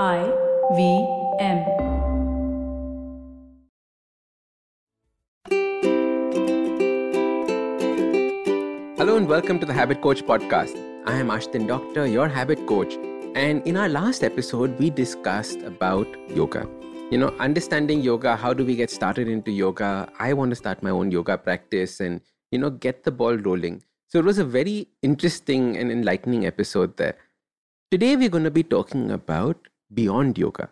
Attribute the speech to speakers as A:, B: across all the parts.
A: I V M.
B: Hello and welcome to the Habit Coach podcast. I am Ashdin Doctor, your habit coach. And in our last episode, we discussed about yoga. You know, understanding yoga, how do we get started into yoga? I want to start my own yoga practice and, you know, get the ball rolling. So it was a very interesting and enlightening episode there. Today, we're going to be talking about beyond yoga.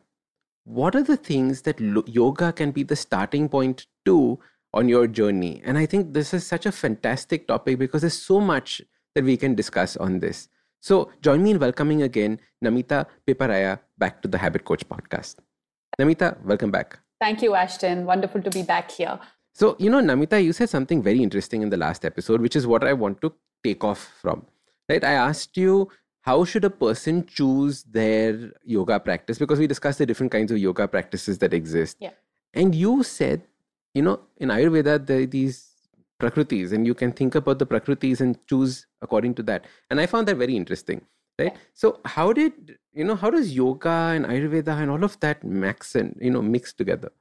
B: What are the things that lo- yoga can be the starting point to on your journey? And I think this is such a fantastic topic because there's so much that we can discuss on this. So join me in welcoming again Namita Piparaiya back to the Habit Coach podcast. Namita, welcome back.
C: Thank you, Ashdin. Wonderful to be back here.
B: So, you know, Namita, you said something very interesting in the last episode, which is what I want to take off from. Right? I asked you how should a person choose their yoga practice? Because we discussed the different kinds of yoga practices that exist.
C: Yeah.
B: and you said you know in ayurveda there are these prakritis and you can think about the prakritis and choose according to that. And i found that very interesting right? So how did you know how does yoga and ayurveda and all of that mix and you know mix together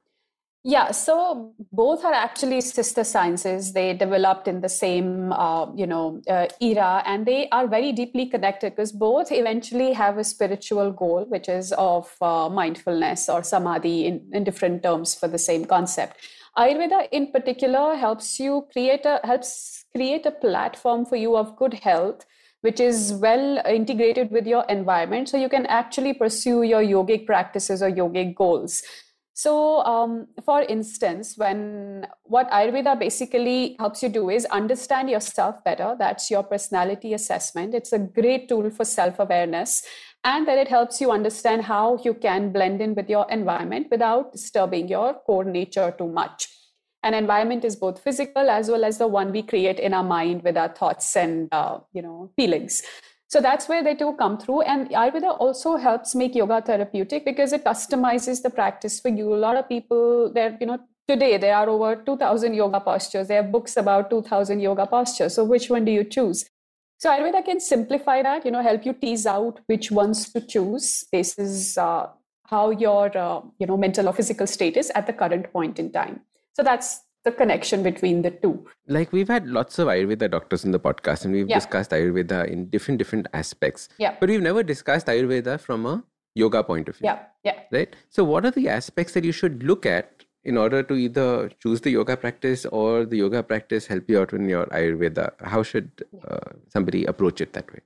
C: Yeah, so both are actually sister sciences. They developed in the same, uh, you know, uh, era, and they are very deeply connected because both eventually have a spiritual goal, which is of uh, mindfulness or samadhi in, in different terms for the same concept. Ayurveda, in particular, helps you create a helps create a platform for you of good health which is well integrated with your environment so you can actually pursue your yogic practices or yogic goals so, um, for instance, when what Ayurveda basically helps you do is understand yourself better. That's your personality assessment. It's a great tool for self awareness. And then it helps you understand how you can blend in with your environment without disturbing your core nature too much. And environment is both physical as well as the one we create in our mind with our thoughts and uh, you know feelings. So that's where they do come through. And Ayurveda also helps make yoga therapeutic because it customizes the practice for you. A lot of people, there, you know, today there are over 2000 yoga postures. There are books about 2000 yoga postures. So which one do you choose? So Ayurveda can simplify that, you know, help you tease out which ones to choose. This is uh, how your, uh, you know, mental or physical state is at the current point in time. So that's the connection between the two.
B: like we've had lots of ayurveda doctors in the podcast and we've
C: Yeah.
B: discussed ayurveda in different different aspects
C: Yeah.
B: but we've never discussed ayurveda from a yoga point of view
C: Yeah, yeah.
B: right so what are the aspects that you should look at in order to either choose the yoga practice or the yoga practice help you out in your ayurveda how should uh, somebody approach it that way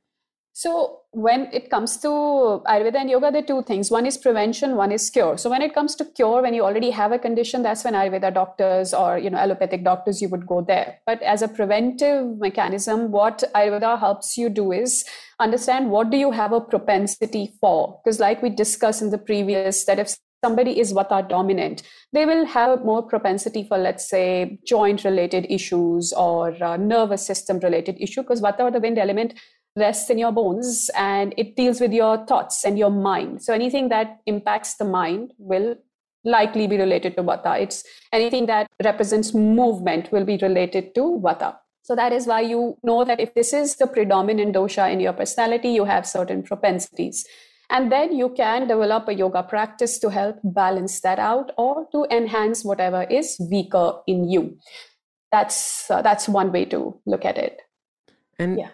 C: So when it comes to Ayurveda and yoga, there are two things. One is prevention, one is cure. So when it comes to cure, when you already have a condition, that's when Ayurveda doctors or you know allopathic doctors you would go there. But as a preventive mechanism, what Ayurveda helps you do is understand what do you have a propensity for. Because like we discussed in the previous, that if somebody is vata dominant, they will have more propensity for, let's say, joint related issues or uh, nervous system related issue. Because vata or the wind element rests in your bones and it deals with your thoughts and your mind. So anything that impacts the mind will likely be related to vata. It's anything that represents movement will be related to vata. So that is why you know that if this is the predominant dosha in your personality, you have certain propensities. And then you can develop a yoga practice to help balance that out or to enhance whatever is weaker in you. That's uh, that's one way to look at it.
B: and
C: Yeah.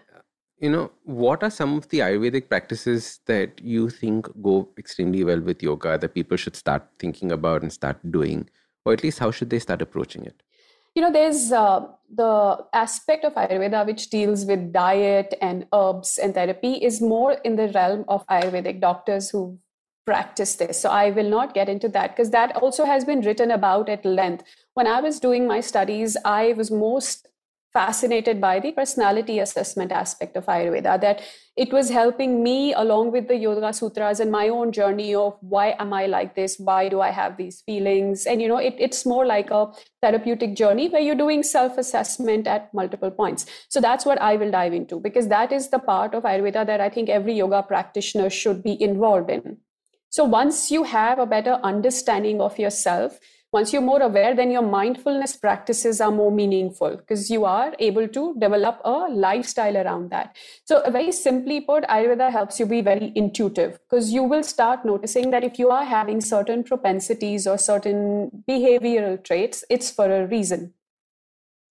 B: You know what are some of the ayurvedic practices that you think go extremely well with yoga that people should start thinking about and start doing? Or at least how should they start approaching it?
C: You know there's uh, the aspect of ayurveda which deals with diet and herbs and therapy is more in the realm of ayurvedic doctors who practice this. So i will not get into that because that also has been written about at length. When i was doing my studies i was most fascinated by the personality assessment aspect of ayurveda that it was helping me along with the yoga sutras and my own journey of why am i like this? Why do i have these feelings? And you know it, it's more like a therapeutic journey where you're doing self assessment at multiple points. So that's what i will dive into because that is the part of ayurveda that i think every yoga practitioner should be involved in. So once you have a better understanding of yourself once you're more aware then your mindfulness practices are more meaningful because you are able to develop a lifestyle around that. So very simply put ayurveda helps you be very intuitive because you will start noticing that if you are having certain propensities or certain behavioral traits it's for a reason.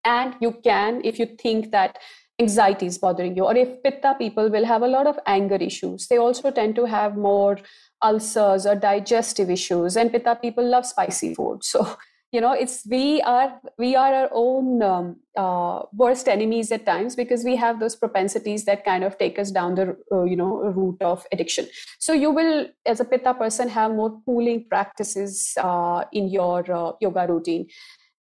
C: And you can if you think that anxiety is bothering you or if pitta people will have a lot of anger issues they also tend to have more ulcers or digestive issues. And pitta people love spicy food. So you know it's we are we are our own um, uh, worst enemies at times because we have those propensities that kind of take us down the uh, you know route of addiction. So you will as a pitta person have more cooling practices uh, in your uh, yoga routine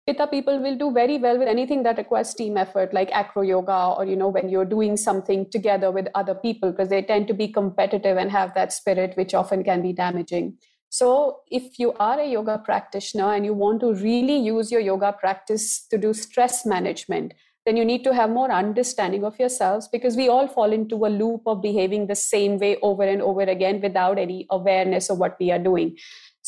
C: Pitta people will do very well with anything that requires team effort, like acro yoga, or you know, when you're doing something together with other people, because they tend to be competitive and have that spirit, which often can be damaging. So, if you are a yoga practitioner and you want to really use your yoga practice to do stress management, then you need to have more understanding of yourselves because we all fall into a loop of behaving the same way over and over again without any awareness of what we are doing.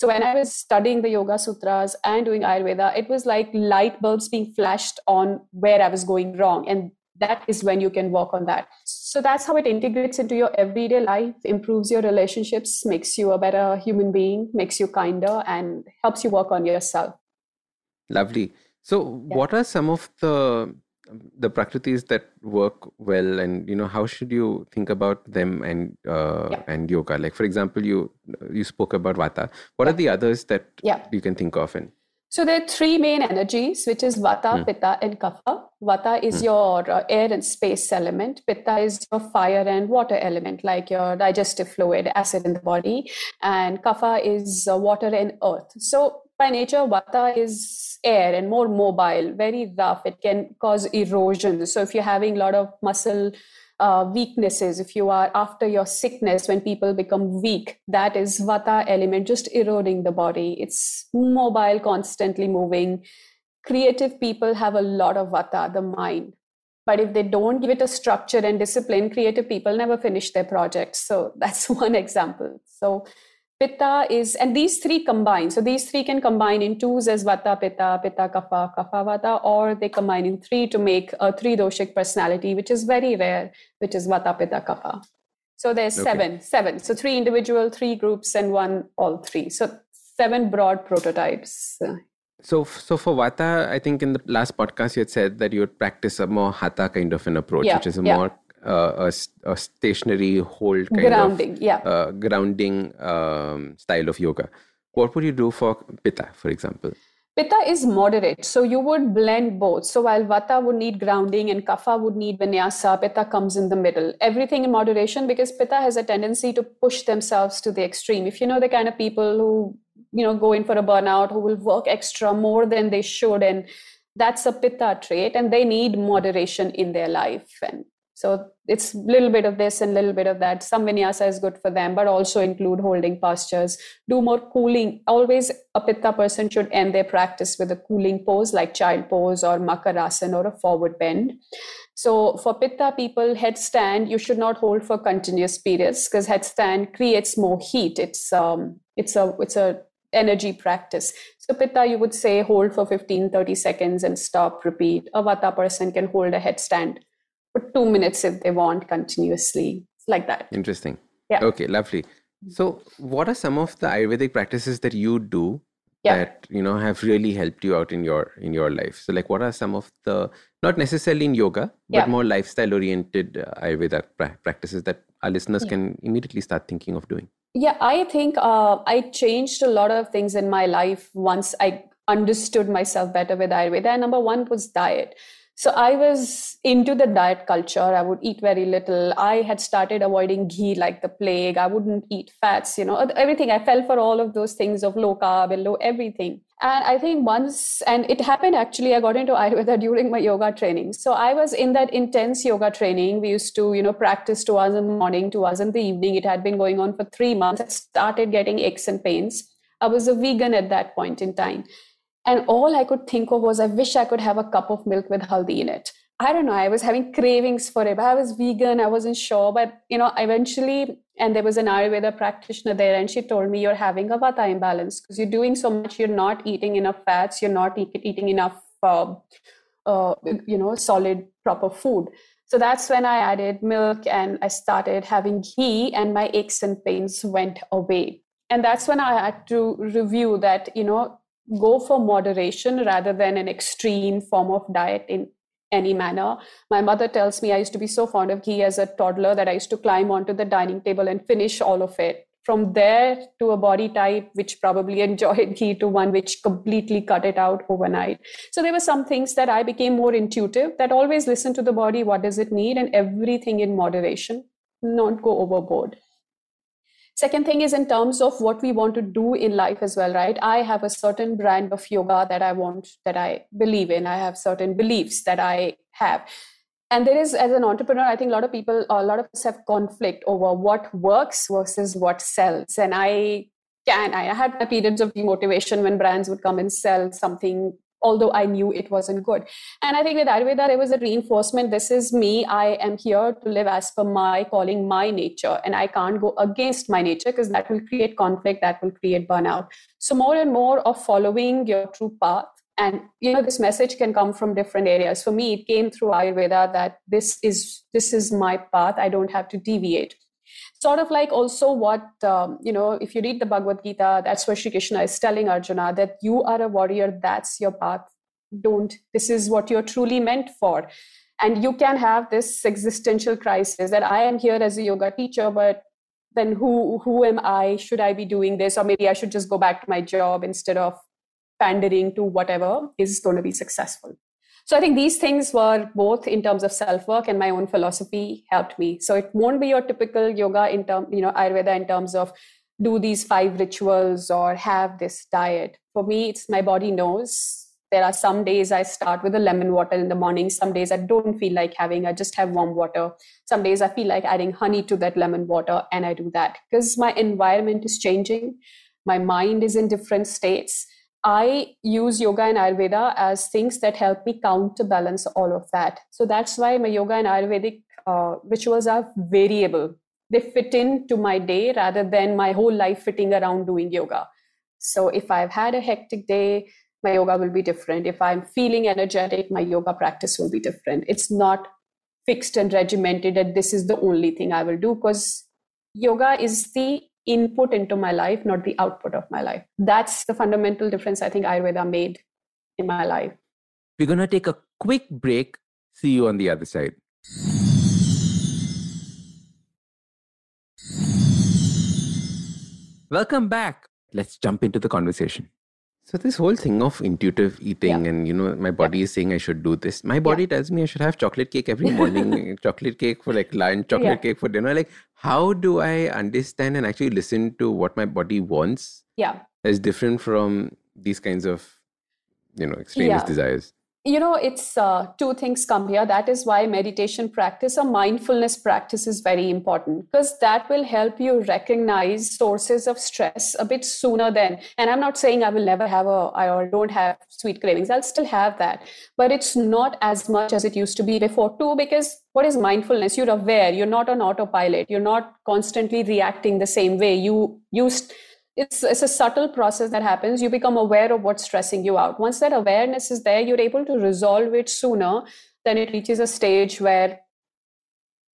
C: So when I was studying the Yoga Sutras and doing Ayurveda, it was like light bulbs being flashed on where I was going wrong. And that is when you can work on that. So that's how it integrates into your everyday life, improves your relationships, makes you a better human being, makes you kinder, and helps you work on yourself.
B: Lovely. So, yeah. what are some of the the prakritis that work well and you know how should you think about them and uh, yeah. and yoga like for example you you spoke about vata what yeah. are the others that yeah. you can think of and
C: so there are three main energies which is vata hmm. pitta and kapha vata is hmm. your uh, air and space element pitta is your fire and water element like your digestive fluid acid in the body and kapha is uh, water and earth so by nature, vata is air and more mobile, very rough. It can cause erosion. So if you're having a lot of muscle uh, weaknesses, if you are after your sickness, when people become weak, that is vata element just eroding the body. It's mobile, constantly moving. Creative people have a lot of vata, the mind. But if they don't give it a structure and discipline, creative people never finish their projects. So that's one example. So Pitta is, and these three combine. So these three can combine in twos as Vata, Pitta, Pitta, Kapha, Kapha, Vata, or they combine in three to make a three doshic personality, which is very rare, which is Vata, Pitta, Kapha. So there's okay. seven, seven. So three individual, three groups, and one all three. So seven broad prototypes.
B: So, so for Vata, I think in the last podcast you had said that you would practice a more Hatha kind of an approach, yeah, which is a yeah. more uh, a, a, stationary hold kind
C: grounding,
B: of
C: yeah.
B: uh, grounding um, style of yoga. What would you do for Pitta, for example?
C: Pitta is moderate, so you would blend both. So while Vata would need grounding and Kapha would need vinyasa, Pitta comes in the middle. Everything in moderation because Pitta has a tendency to push themselves to the extreme. If you know the kind of people who you know go in for a burnout, who will work extra more than they should, and that's a Pitta trait, and they need moderation in their life. And so it's a little bit of this and a little bit of that. Some vinyasa is good for them, but also include holding postures. Do more cooling. Always a pitta person should end their practice with a cooling pose like child pose or makarasana or a forward bend. So for pitta people, headstand you should not hold for continuous periods because headstand creates more heat. It's um it's a it's a energy practice. So pitta you would say hold for 15 30 seconds and stop repeat. A vata person can hold a headstand for two minutes if they want continuously. It's like that.
B: Interesting. Yeah. Okay, lovely. So, what are some of the Ayurvedic practices that you do yeah. that you know have really helped you out in your in your life? So, like, what are some of the not necessarily in yoga, but yeah. more lifestyle oriented uh, Ayurveda pra- practices that our listeners yeah. can immediately start thinking of doing?
C: Yeah, I think uh, I changed a lot of things in my life once I understood myself better with Ayurveda. And number one was diet. So I was into the diet culture. I would eat very little. I had started avoiding ghee like the plague. I wouldn't eat fats, you know, everything. I fell for all of those things of low carb and low everything. And I think once, and it happened actually, I got into Ayurveda during my yoga training. So I was in that intense yoga training. We used to, you know, practice two hours in the morning, two hours in the evening. It had been going on for three months. I started getting aches and pains. I was a vegan at that point in time. And all I could think of was, I wish I could have a cup of milk with haldi in it. I don't know. I was having cravings for it. I was vegan. I wasn't sure, but you know, eventually, and there was an ayurveda practitioner there and she told me you're having a vata imbalance because you're doing so much you're not eating enough fats you're not eat, eating enough uh, uh, you know solid proper food so that's when i added milk and i started having ghee and my aches and pains went away and that's when i had to review that you know go for moderation rather than an extreme form of diet in any manner. My mother tells me I used to be so fond of ghee as a toddler that I used to climb onto the dining table and finish all of it. From there to a body type which probably enjoyed ghee to one which completely cut it out overnight. So there were some things that I became more intuitive that always listen to the body, what does it need, and everything in moderation, not go overboard. Second thing is in terms of what we want to do in life as well, right? I have a certain brand of yoga that I want, that I believe in. I have certain beliefs that I have. And there is, as an entrepreneur, I think a lot of people, a lot of us have conflict over what works versus what sells. And I can, I had periods of demotivation when brands would come and sell something although I knew it wasn't good. And I think with Ayurveda, there was a reinforcement this is me. I am here to live as per my calling, my nature, and I can't go against my nature because that will create conflict, that will create burnout. So, more and more of following your true path. And you know, this message can come from different areas. For me, it came through Ayurveda that this is this is my path. I don't have to deviate sort of like also what um, you know if you read the bhagavad gita that's where Shri krishna is telling arjuna that you are a warrior that's your path. Don't this is what you're truly meant for. And you can have this existential crisis that i am here as a yoga teacher but then who who am i? Should i be doing this? Or maybe i should just go back to my job instead of pandering to whatever is going to be successful so I think these things were both in terms of self work and my own philosophy helped me. So it won't be your typical yoga in term, you know, Ayurveda in terms of do these five rituals or have this diet. For me, it's my body knows. There are some days I start with a lemon water in the morning. Some days I don't feel like having, I just have warm water. Some days I feel like adding honey to that lemon water and I do that because my environment is changing. My mind is in different states I use yoga and Ayurveda as things that help me counterbalance all of that. So that's why my yoga and Ayurvedic uh, rituals are variable. They fit into my day rather than my whole life fitting around doing yoga. So if I've had a hectic day, my yoga will be different. If I'm feeling energetic, my yoga practice will be different. It's not fixed and regimented that this is the only thing I will do because yoga is the input into my life, not the output of my life. That's the fundamental difference I think Ayurveda made in my life.
B: We're going to take a quick break. See you on the other side. Welcome back. Let's jump into the conversation. So this whole thing of intuitive eating yeah. and you know my body yeah. is saying I should do this. My body yeah. tells me I should have chocolate cake every morning, chocolate cake for like lunch, chocolate cake for dinner. Like how do I understand and actually listen to what my body wants?
C: Yeah.
B: Is different from these kinds of you know extremist desires
C: you know it's uh, two things come here. That is why meditation practice or mindfulness practice is very important because that will help you recognize sources of stress a bit sooner than and i'm not saying i will never have a i or don't have sweet cravings. I'll still have that. But it's not as much as it used to be before too because what is mindfulness? You're aware. You're not on autopilot. You're not constantly reacting the same way you used it's, it's a subtle process that happens. You become aware of what's stressing you out. Once that awareness is there, you're able to resolve it sooner than it reaches a stage where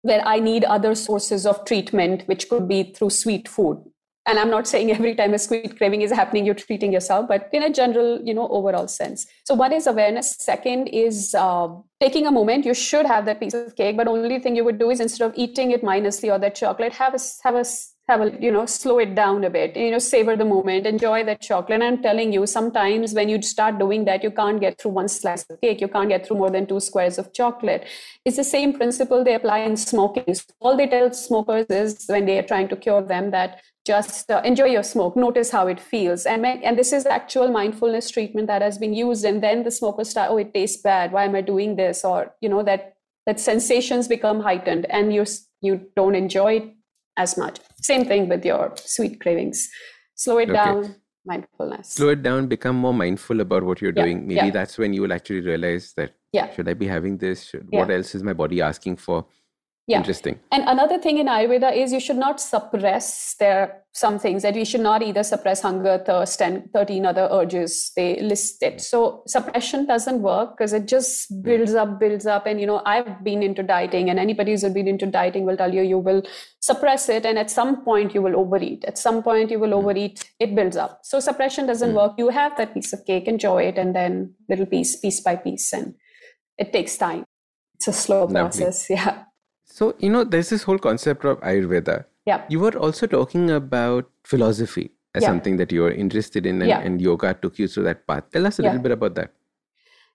C: where I need other sources of treatment, which could be through sweet food. And I'm not saying every time a sweet craving is happening, you're treating yourself, but in a general, you know, overall sense. So one is awareness. Second is uh, taking a moment. You should have that piece of cake, but only thing you would do is instead of eating it minus the other chocolate, have a have a have a you know slow it down a bit you know savor the moment enjoy that chocolate. And i'm telling you sometimes when you start doing that you can't get through one slice of cake. You can't get through more than two squares of chocolate. It's the same principle they apply in smoking. All they tell smokers is when they are trying to cure them that just uh, enjoy your smoke. Notice how it feels. And and this is actual mindfulness treatment that has been used. And then the smokers start oh it tastes bad. Why am i doing this? Or you know that that sensations become heightened and you you don't enjoy it as much. Same thing with your sweet cravings. Slow it okay. down, mindfulness.
B: Slow it down, become more mindful about what you're yeah. doing. Maybe yeah. that's when you will actually realize that yeah. should I be having this? Should, what else is my body asking for?
C: Yeah.
B: Interesting.
C: And another thing in Ayurveda is you should not suppress there some things that you should not either suppress hunger, thirst, and 13 other urges they list it. So suppression doesn't work because it just builds up, builds up. And you know, I've been into dieting, and anybody who's been into dieting will tell you you will suppress it, and at some point you will overeat. At some point you will overeat, it builds up. So suppression doesn't
B: Mm.
C: work. You have that piece of cake, enjoy it, and then little piece, piece by piece, and it takes time. It's a slow
B: Lovely.
C: process. Yeah.
B: So, you know, there's this whole concept of Ayurveda.
C: Yeah.
B: You were also talking about philosophy as
C: Yeah.
B: something that you were interested in, and,
C: Yeah.
B: and yoga took you through that path. Tell us a
C: Yeah.
B: little bit about that.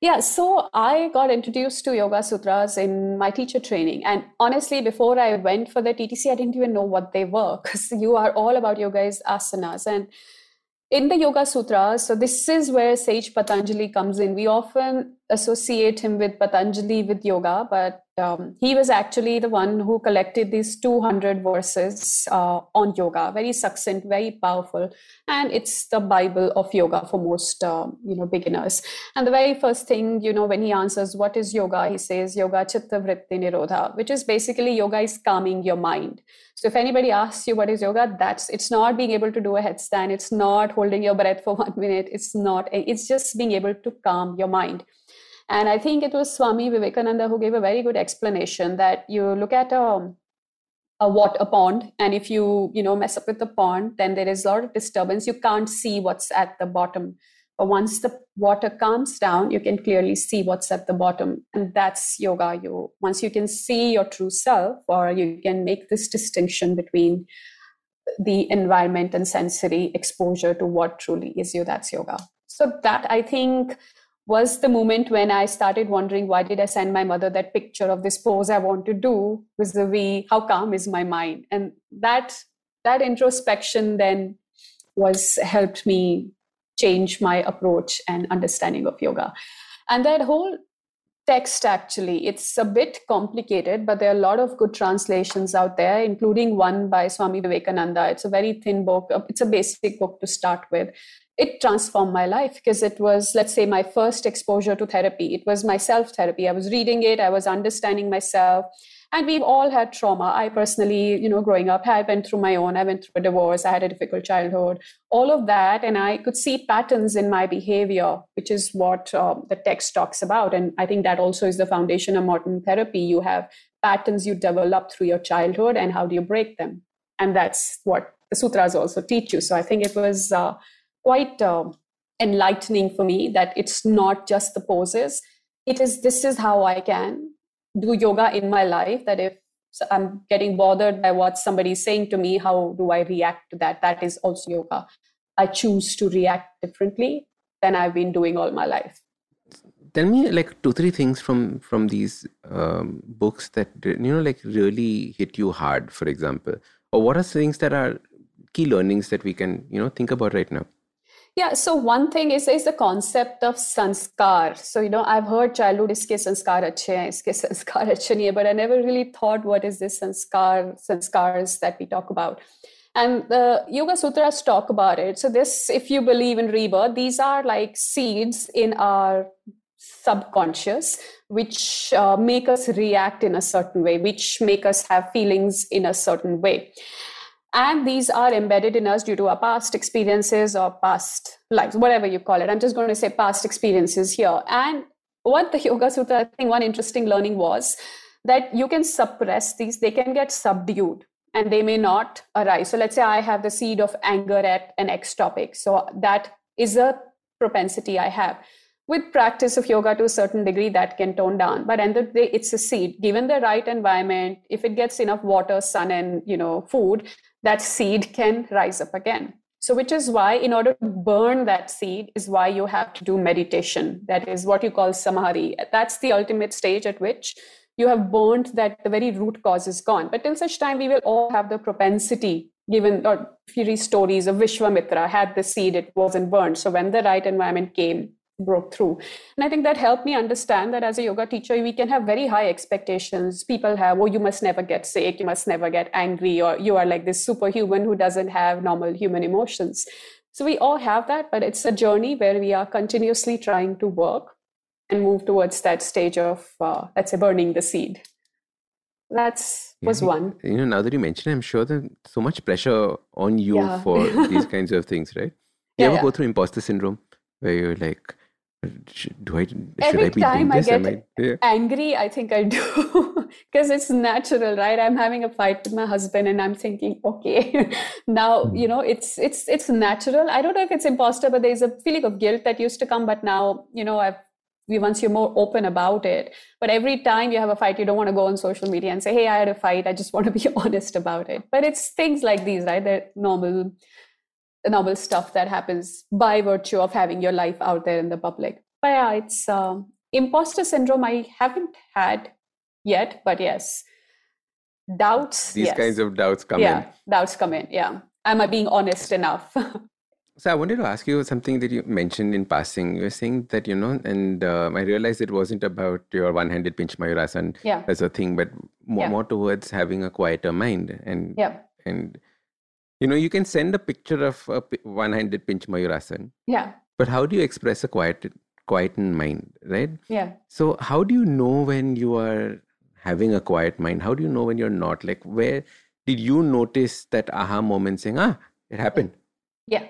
C: Yeah, so I got introduced to Yoga Sutras in my teacher training. And honestly, before I went for the TTC, I didn't even know what they were because you are all about yoga is asanas. And in the Yoga Sutras, so this is where Sage Patanjali comes in. We often associate him with Patanjali with yoga, but um, he was actually the one who collected these 200 verses uh, on yoga, very succinct, very powerful, and it's the Bible of yoga for most um, you know beginners. And the very first thing, you know, when he answers what is yoga, he says yoga chitta vritti nirodha, which is basically yoga is calming your mind. So if anybody asks you what is yoga, that's it's not being able to do a headstand, it's not holding your breath for one minute, it's not, it's just being able to calm your mind. And I think it was Swami Vivekananda who gave a very good explanation that you look at a, a water pond, and if you you know mess up with the pond, then there is a lot of disturbance. You can't see what's at the bottom. But once the water calms down, you can clearly see what's at the bottom, and that's yoga. You once you can see your true self, or you can make this distinction between the environment and sensory exposure to what truly is you. That's yoga. So that I think was the moment when I started wondering why did I send my mother that picture of this pose I want to do vis-a-vis how calm is my mind, and that that introspection then was helped me change my approach and understanding of yoga, and that whole text actually it's a bit complicated but there are a lot of good translations out there including one by swami vivekananda. It's a very thin book it's a basic book to start with it transformed my life because it was let's say my first exposure to therapy. It was my self therapy i was reading it. I was understanding myself. And we've all had trauma. I personally you know growing up i went through my own. I went through a divorce. I had a difficult childhood. All of that and i could see patterns in my behavior which is what um, the text talks about. And i think that also is the foundation of modern therapy. You have patterns you develop through your childhood and how do you break them. And that's what the sutras also teach you. So i think it was uh, quite enlightening for me that it's not just the poses. It is this is how i can do yoga in my life that if i'm getting bothered by what somebody's saying to me how do i react to that? That is also yoga. I choose to react differently than i've been doing all my life.
B: Tell me like two, three things from from these um, books that you know like really hit you hard, for example, or what are things that are key learnings that we can you know think about right now.
C: Yeah, so one thing is is the concept of sanskar. So you know, I've heard childhood iske sanskar achhe hain, iske sanskar achhe nahi hai, but I never really thought what is this sanskar, sanskars that we talk about. And the Yoga Sutras talk about it. So this, if you believe in rebirth, these are like seeds in our subconscious which uh, make us react in a certain way which make us have feelings in a certain way and these are embedded in us due to our past experiences or past lives whatever you call it. I'm just going to say past experiences here. And what the yoga sutra i think one interesting learning was that you can suppress these they can get subdued and they may not arise. So let's say i have the seed of anger at an x topic. So that is a propensity i have. With practice of yoga to a certain degree that can tone down. But end of the day it's a seed. Given the right environment if it gets enough water sun and you know food that seed can rise up again. So which is why in order to burn that seed is why you have to do meditation. That is what you call samadhi that's the ultimate stage at which you have burned that the very root cause is gone. But till such time we will all have the propensity given or read stories of vishwamitra had the seed it wasn't burned. So when the right environment came broke through. And I think that helped me understand that as a yoga teacher, we can have very high expectations. People have, oh, you must never get sick, you must never get angry, or you are like this superhuman who doesn't have normal human emotions. So we all have that, but it's a journey where we are continuously trying to work and move towards that stage of, uh, let's say, burning the seed. that's was
B: Yeah,
C: one.
B: You know, now that you mention, it, I'm sure there's so much pressure on you
C: Yeah.
B: for these kinds of things, right? You
C: Yeah,
B: ever go through imposter syndrome where you're like, "Sh- do I should
C: Every
B: I be
C: time I get
B: yeah.
C: angry i think i do because it's natural right? I'm having a fight with my husband and i'm thinking okay now hmm. you know it's it's it's natural. I don't know if it's imposter but there's a feeling of guilt that used to come but now you know i've we- once you're more open about it but every time you have a fight you don't want to go on social media and say hey i had a fight i just want to be honest about it. But it's things like these right? They're normal normal stuff that happens by virtue of having your life out there in the public but yeah it's um, imposter syndrome i haven't had yet but yes doubts
B: These
C: yes.
B: kinds of doubts come
C: yeah
B: in.
C: doubts come in yeah am i being honest enough
B: So I wanted to ask you something that you mentioned in passing. You were saying that, you know, and um, I realized it wasn't about your one-handed pinch mayurasan
C: yeah
B: as a thing, but more,
C: Yeah.
B: more towards having a quieter mind. And
C: yeah
B: and you know, you can send a picture of a one-handed pinch mayurasan,
C: yeah
B: but how do you express a quiet, quietened mind, right?
C: yeah
B: So how do you know when you are having a quiet mind? How do you know when you're not? Like, where did you notice that aha moment saying, ah, it happened?
C: Yeah.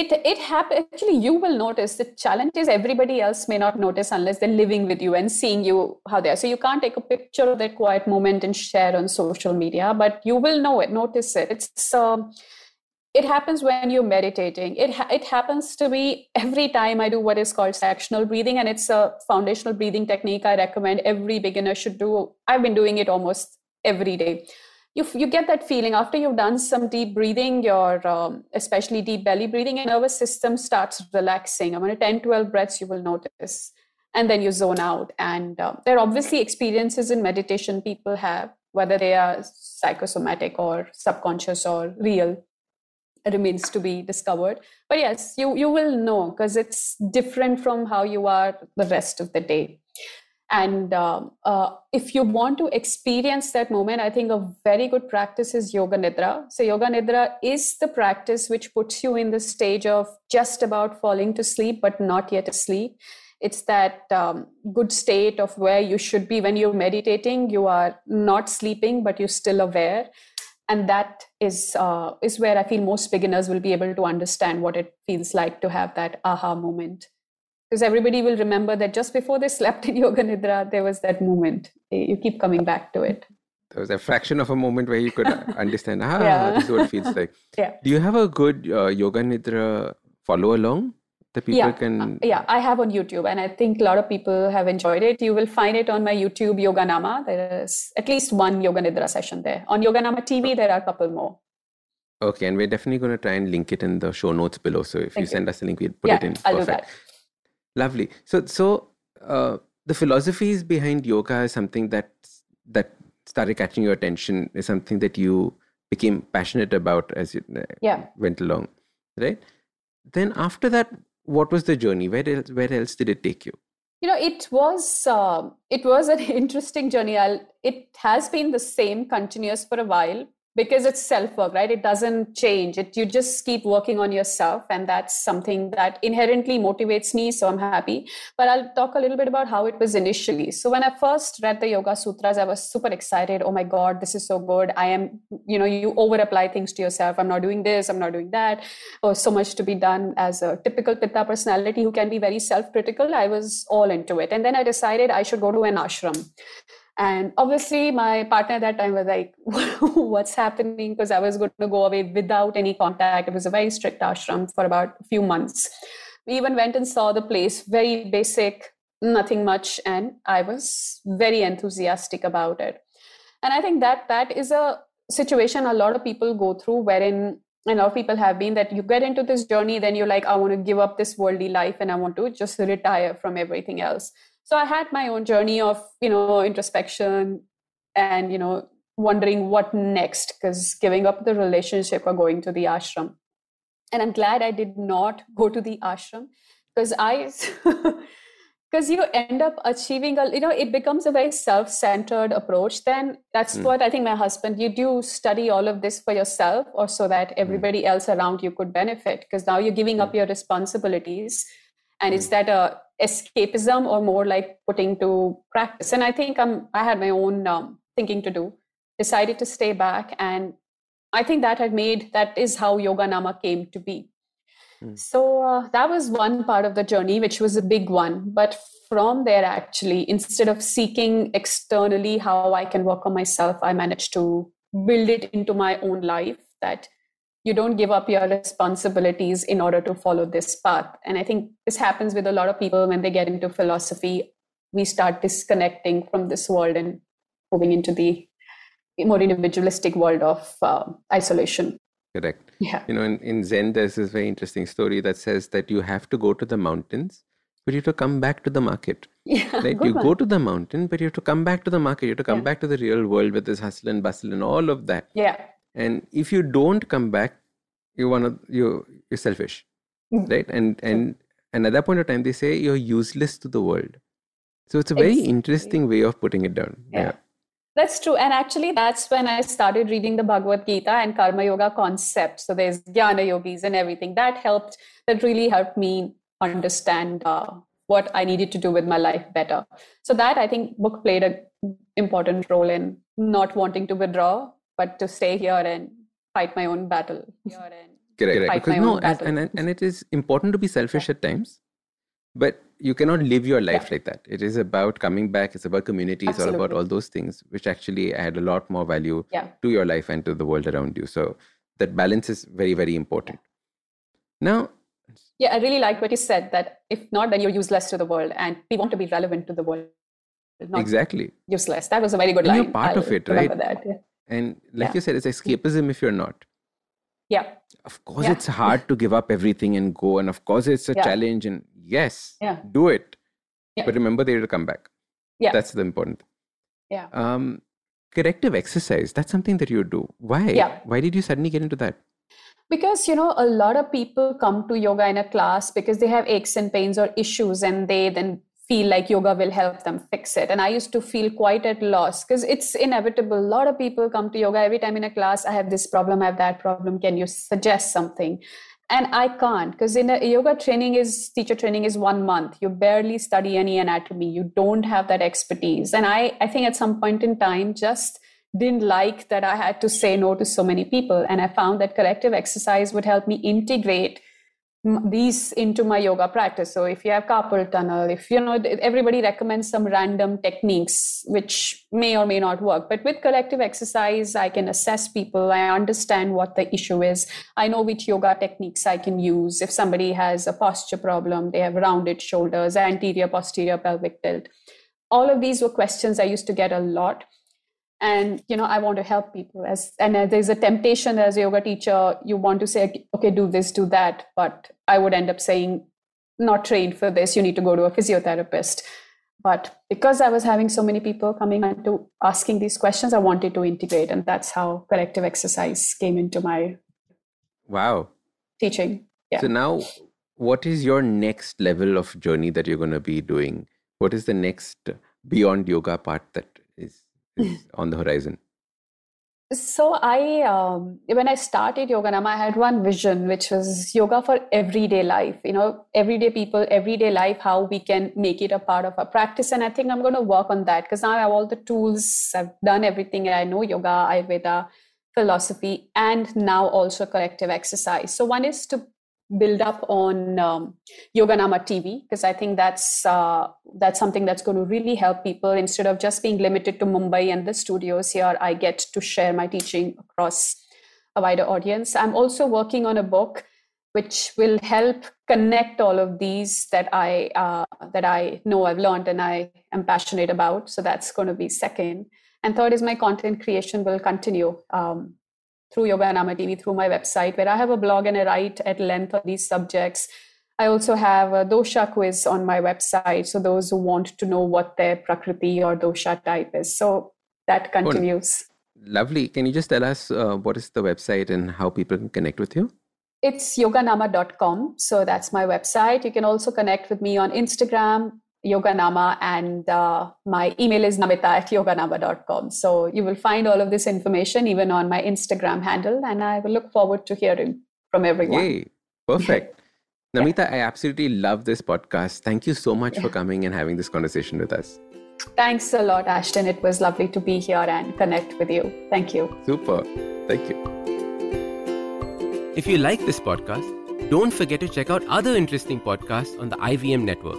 C: It it happen actually you will notice the challenge is everybody else may not notice unless they're living with you and seeing you how they are. So you can't take a picture of that quiet moment and share on social media, but you will know it, notice it. It's um it happens when you're meditating. It ha- it happens to me every time I do what is called sectional breathing, and it's a foundational breathing technique I recommend every beginner should do. I've been doing it almost every day you, you get that feeling after you've done some deep breathing your um, especially deep belly breathing your nervous system starts relaxing. I mean 10 12 breaths you will notice. And then you zone out. And uh, there are obviously experiences in meditation people have whether they are psychosomatic or subconscious or real remains to be discovered. But yes you you will know because it's different from how you are the rest of the day and um, uh, if you want to experience that moment, I think a very good practice is Yoga Nidra. So, Yoga Nidra is the practice which puts you in the stage of just about falling to sleep, but not yet asleep. It's that um, good state of where you should be when you're meditating. You are not sleeping, but you're still aware. And that is, uh, is where I feel most beginners will be able to understand what it feels like to have that aha moment because everybody will remember that just before they slept in yoga nidra there was that moment you keep coming back to it
B: There was a fraction of a moment where you could understand, ah,
C: Yeah.
B: this is what it feels like.
C: Yeah.
B: Do you have a good uh, yoga nidra follow along that people
C: yeah
B: can?
C: uh, yeah i have on youtube and i think a lot of people have enjoyed it you will find it on my youtube Yoganama there is at least one yoga nidra session there on Yoganama tv there are a couple more
B: Okay, and we're definitely going to try and link it in the show notes below. So if you
C: you.
B: send us a link, we'll put
C: yeah
B: it in.
C: i'll do
B: Perfect. Lovely. So, so uh, the philosophies behind yoga is something that that started catching your attention. Is something that you became passionate about as you uh,
C: yeah
B: went along, right? Then after that, what was the journey? Where else, where else did it take you?
C: you know it was um, it was an interesting journey I'll, it has been the same continuous for a while because it's self work right? It doesn't change. It you just keep working on yourself and that's something that inherently motivates me so i'm happy. But i'll talk a little bit about how it was initially. So when i first read the yoga sutras i was super excited. Oh my god this is so good. I am you know you over apply things to yourself. I'm not doing this i'm not doing that. Oh so much to be done as a typical pitta personality who can be very self critical i was all into it. And then i decided i should go to an ashram and obviously, my partner at that time was like, What's happening? Because I was going to go away without any contact. It was a very strict ashram for about a few months. We even went and saw the place, very basic, nothing much. And I was very enthusiastic about it. And I think that that is a situation a lot of people go through, wherein a lot of people have been that you get into this journey, then you're like, I want to give up this worldly life and I want to just retire from everything else so i had my own journey of you know introspection and you know wondering what next because giving up the relationship or going to the ashram. And i'm glad i did not go to the ashram because i because you end up achieving a you know it becomes a very self-centered approach. Then that's
B: Mm.
C: what i think my husband you do study all of this for yourself or so that everybody else around you could benefit because now you're giving up your responsibilities. And it's that uh, escapism or more like putting to practice and i think i'm i had my own um, thinking to do. Decided to stay back, and I think that had made that is how Yoganama came to be. Mm. So uh, that was one part of the journey, which was a big one. But from there, actually, instead of seeking externally how I can work on myself, I managed to build it into my own life that you don't give up your responsibilities in order to follow this path. And I think this happens with a lot of people when they get into philosophy. We start disconnecting from this world and moving into the more individualistic world of uh, isolation.
B: Correct.
C: Yeah.
B: You know, in, in Zen, there's this very interesting story that says that you have to go to the mountains, but you have to come back to the market.
C: Yeah.
B: Right? You
C: one.
B: go to the mountain, but you have to come back to the market. You have to come
C: Yeah.
B: back to the real world with this hustle and bustle and all of that.
C: Yeah.
B: And if you don't come back, you wanna you you're selfish.
C: Mm.
B: Right? And and and at that point of time they say you're useless to the world. So it's a very
C: Exactly.
B: interesting way of putting it down.
C: Yeah. That's true. And actually, that's when I started reading the Bhagavad Gita and Karma Yoga concept. So there's Jnana Yogis and everything. That helped, that really helped me understand uh, what I needed to do with my life better. So that I think book played a important role in not wanting to withdraw, but to stay here and fight my own battle. Here and
B: Correct.
C: Fight
B: Because
C: my
B: no,
C: own
B: and,
C: battle.
B: and and it is important to be selfish at times, but you cannot live your life like that. It is about coming back. It's about community. It's all about all those things, which actually add a lot more value
C: Yeah.
B: to your life and to the world around you. So that balance is very, very important. Now,
C: Yeah, I really like what you said that if not, then you're useless to the world. And we want to be relevant to the world, not
B: exactly,
C: useless. That was a very good
B: And
C: line.
B: you're part
C: I'll
B: of it, right?
C: That.
B: And like
C: Yeah.
B: you said, it's escapism if you're not.
C: yeah.
B: Of course,
C: Yeah.
B: it's hard to give up everything and go, and of course, it's a
C: Yeah.
B: challenge. And yes,
C: Yeah.
B: do it.
C: Yeah.
B: But remember, they will come back.
C: Yeah.
B: That's the important. thing.
C: Yeah.
B: Um, corrective exercise. That's something that you do. Why?
C: Yeah.
B: Why did you suddenly get into that?
C: Because, you know, a lot of people come to yoga in a class because they have aches and pains or issues and they then feel like yoga will help them fix it. And I used to feel quite at loss because it's inevitable. A lot of people come to yoga every time in a class. I have this problem, I have that problem. Can you suggest something? And I can't because in a yoga training is teacher training is one month. You barely study any anatomy. You don't have that expertise. And I, I think at some point in time, just didn't like that I had to say no to so many people. And I found that corrective exercise would help me integrate these into my yoga practice. So if you have carpal tunnel, if you know, everybody recommends some random techniques which may or may not work. But with corrective exercise, I can assess people. I understand what the issue is. I know which yoga techniques I can use. If somebody has a posture problem, they have rounded shoulders, anterior, posterior pelvic tilt. All of these were questions I used to get a lot and you know i want to help people as and uh, there's a temptation as a yoga teacher you want to say okay do this do that but i would end up saying not trained for this you need to go to a physiotherapist but because i was having so many people coming and to asking these questions i wanted to integrate and that's how corrective exercise came into my
B: Wow.
C: teaching yeah
B: So now, what is your next level of journey that you're going to be doing? What is the next beyond yoga part that is, is on the horizon?
C: So I, um, when I started Yoganama, I had one vision, which was yoga for everyday life. You know, everyday people, everyday life, how we can make it a part of our practice. And I think I'm going to work on that because now I have all the tools. I've done everything. I know yoga, Ayurveda, philosophy, and now also corrective exercise. So one is to build up on um, Yoganama TV because I think that's uh, that's something that's going to really help people instead of just being limited to Mumbai and the studios here. I get to share my teaching across a wider audience. I'm also working on a book which will help connect all of these that I uh, that I know I've learned and I am passionate about. So that's going to be second. And third is my content creation will continue. Um, through Yoganama TV, through my website, where I have a blog and I write at length on these subjects. I also have a dosha quiz on my website. So those who want to know what their prakriti or dosha type is. So that continues.
B: Lovely. Can you just tell us uh, what is the website and how people can connect with you?
C: It's yoganama.com. So that's my website. You can also connect with me on Instagram, Yoganama, and uh, my email is namita at yoganama.com. So you will find all of this information even on my Instagram handle, and I will look forward to hearing from everyone.
B: Yay. Perfect. Namita, I absolutely love this podcast. Thank you so much for coming and having this conversation with us.
C: Thanks a lot, Ashdin. It was lovely to be here and connect with you. Thank you.
B: Super. Thank you. If you like this podcast, don't forget to check out other interesting podcasts on the IVM network.